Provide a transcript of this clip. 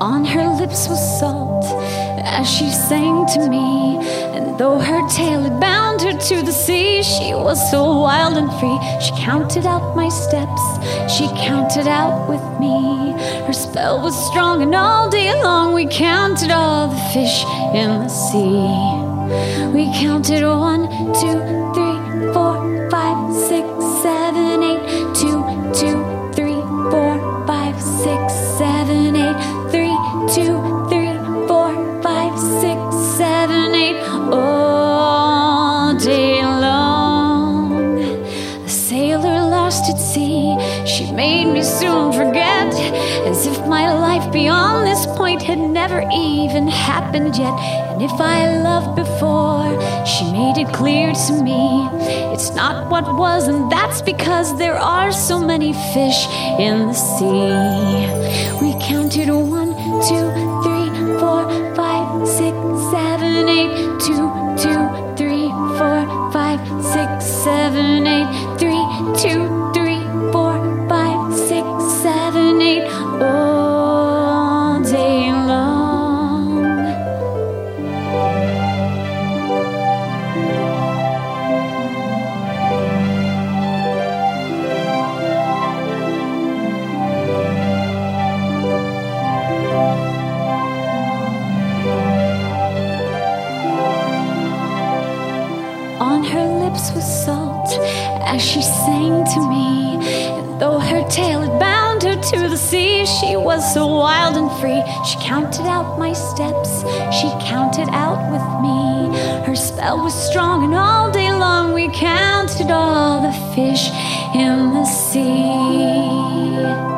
On her lips was salt as she sang to me. And though her tail had bound her to the sea, she was so wild and free. She counted out my steps, she counted out with me. Her spell was strong, and all day long we counted all the fish in the sea. We counted one, two, three, four, five, six, seven, eight, two, two, three, four, five, six, seven, eight, three, two, three, four, five, six, seven, eight, all day long. The sailor lost at sea, she made me soon forget, as if my life beyond this point had never even happened yet. And if I loved before, she made it clear to me it's not what was, and that's because there are so many fish in the sea. We counted one, two, three, On her lips was salt as she sang to me. And though her tail had bound her to the sea, she was so wild and free. She counted out my steps, she counted out with me. Her spell was strong, and all day long we counted all the fish in the sea.